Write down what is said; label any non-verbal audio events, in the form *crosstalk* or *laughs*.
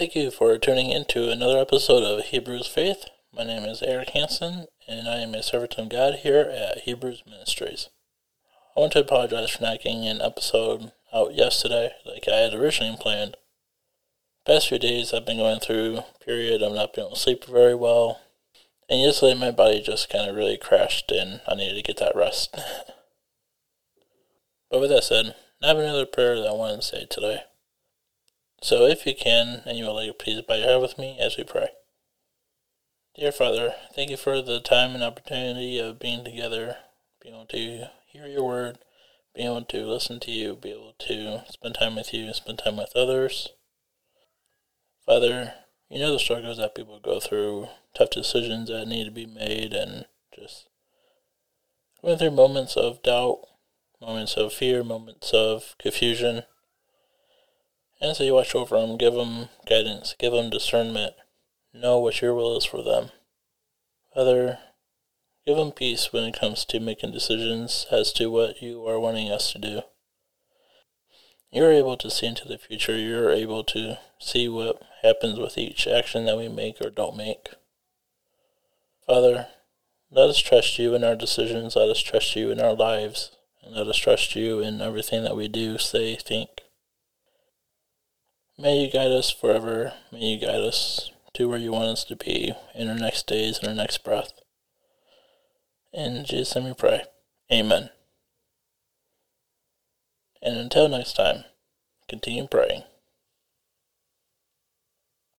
Thank you for tuning in to another episode of Hebrews Faith. My name is Eric Hansen, and I am a servant of God here at Hebrews Ministries. I want to apologize for not getting an episode out yesterday like I had originally planned. The Past few days I've been going through a period of not being able to sleep very well, and yesterday my body just kind of really crashed and I needed to get that rest. *laughs* but with that said, I have another prayer that I want to say today. So if you can, and you will like, please bow your head with me as we pray. Dear Father, thank you for the time and opportunity of being together, being able to hear your word, being able to listen to you, be able to spend time with you, spend time with others. Father, you know the struggles that people go through, tough decisions that need to be made, and just going through moments of doubt, moments of fear, moments of confusion. And so you watch over them, give them guidance, give them discernment, know what your will is for them. Father, give them peace when it comes to making decisions as to what you are wanting us to do. You're able to see into the future. You're able to see what happens with each action that we make or don't make. Father, let us trust you in our decisions. Let us trust you in our lives. And let us trust you in everything that we do, say, think. May you guide us forever. May you guide us to where you want us to be in our next days and our next breath. In Jesus' name we pray. Amen. And until next time, continue praying.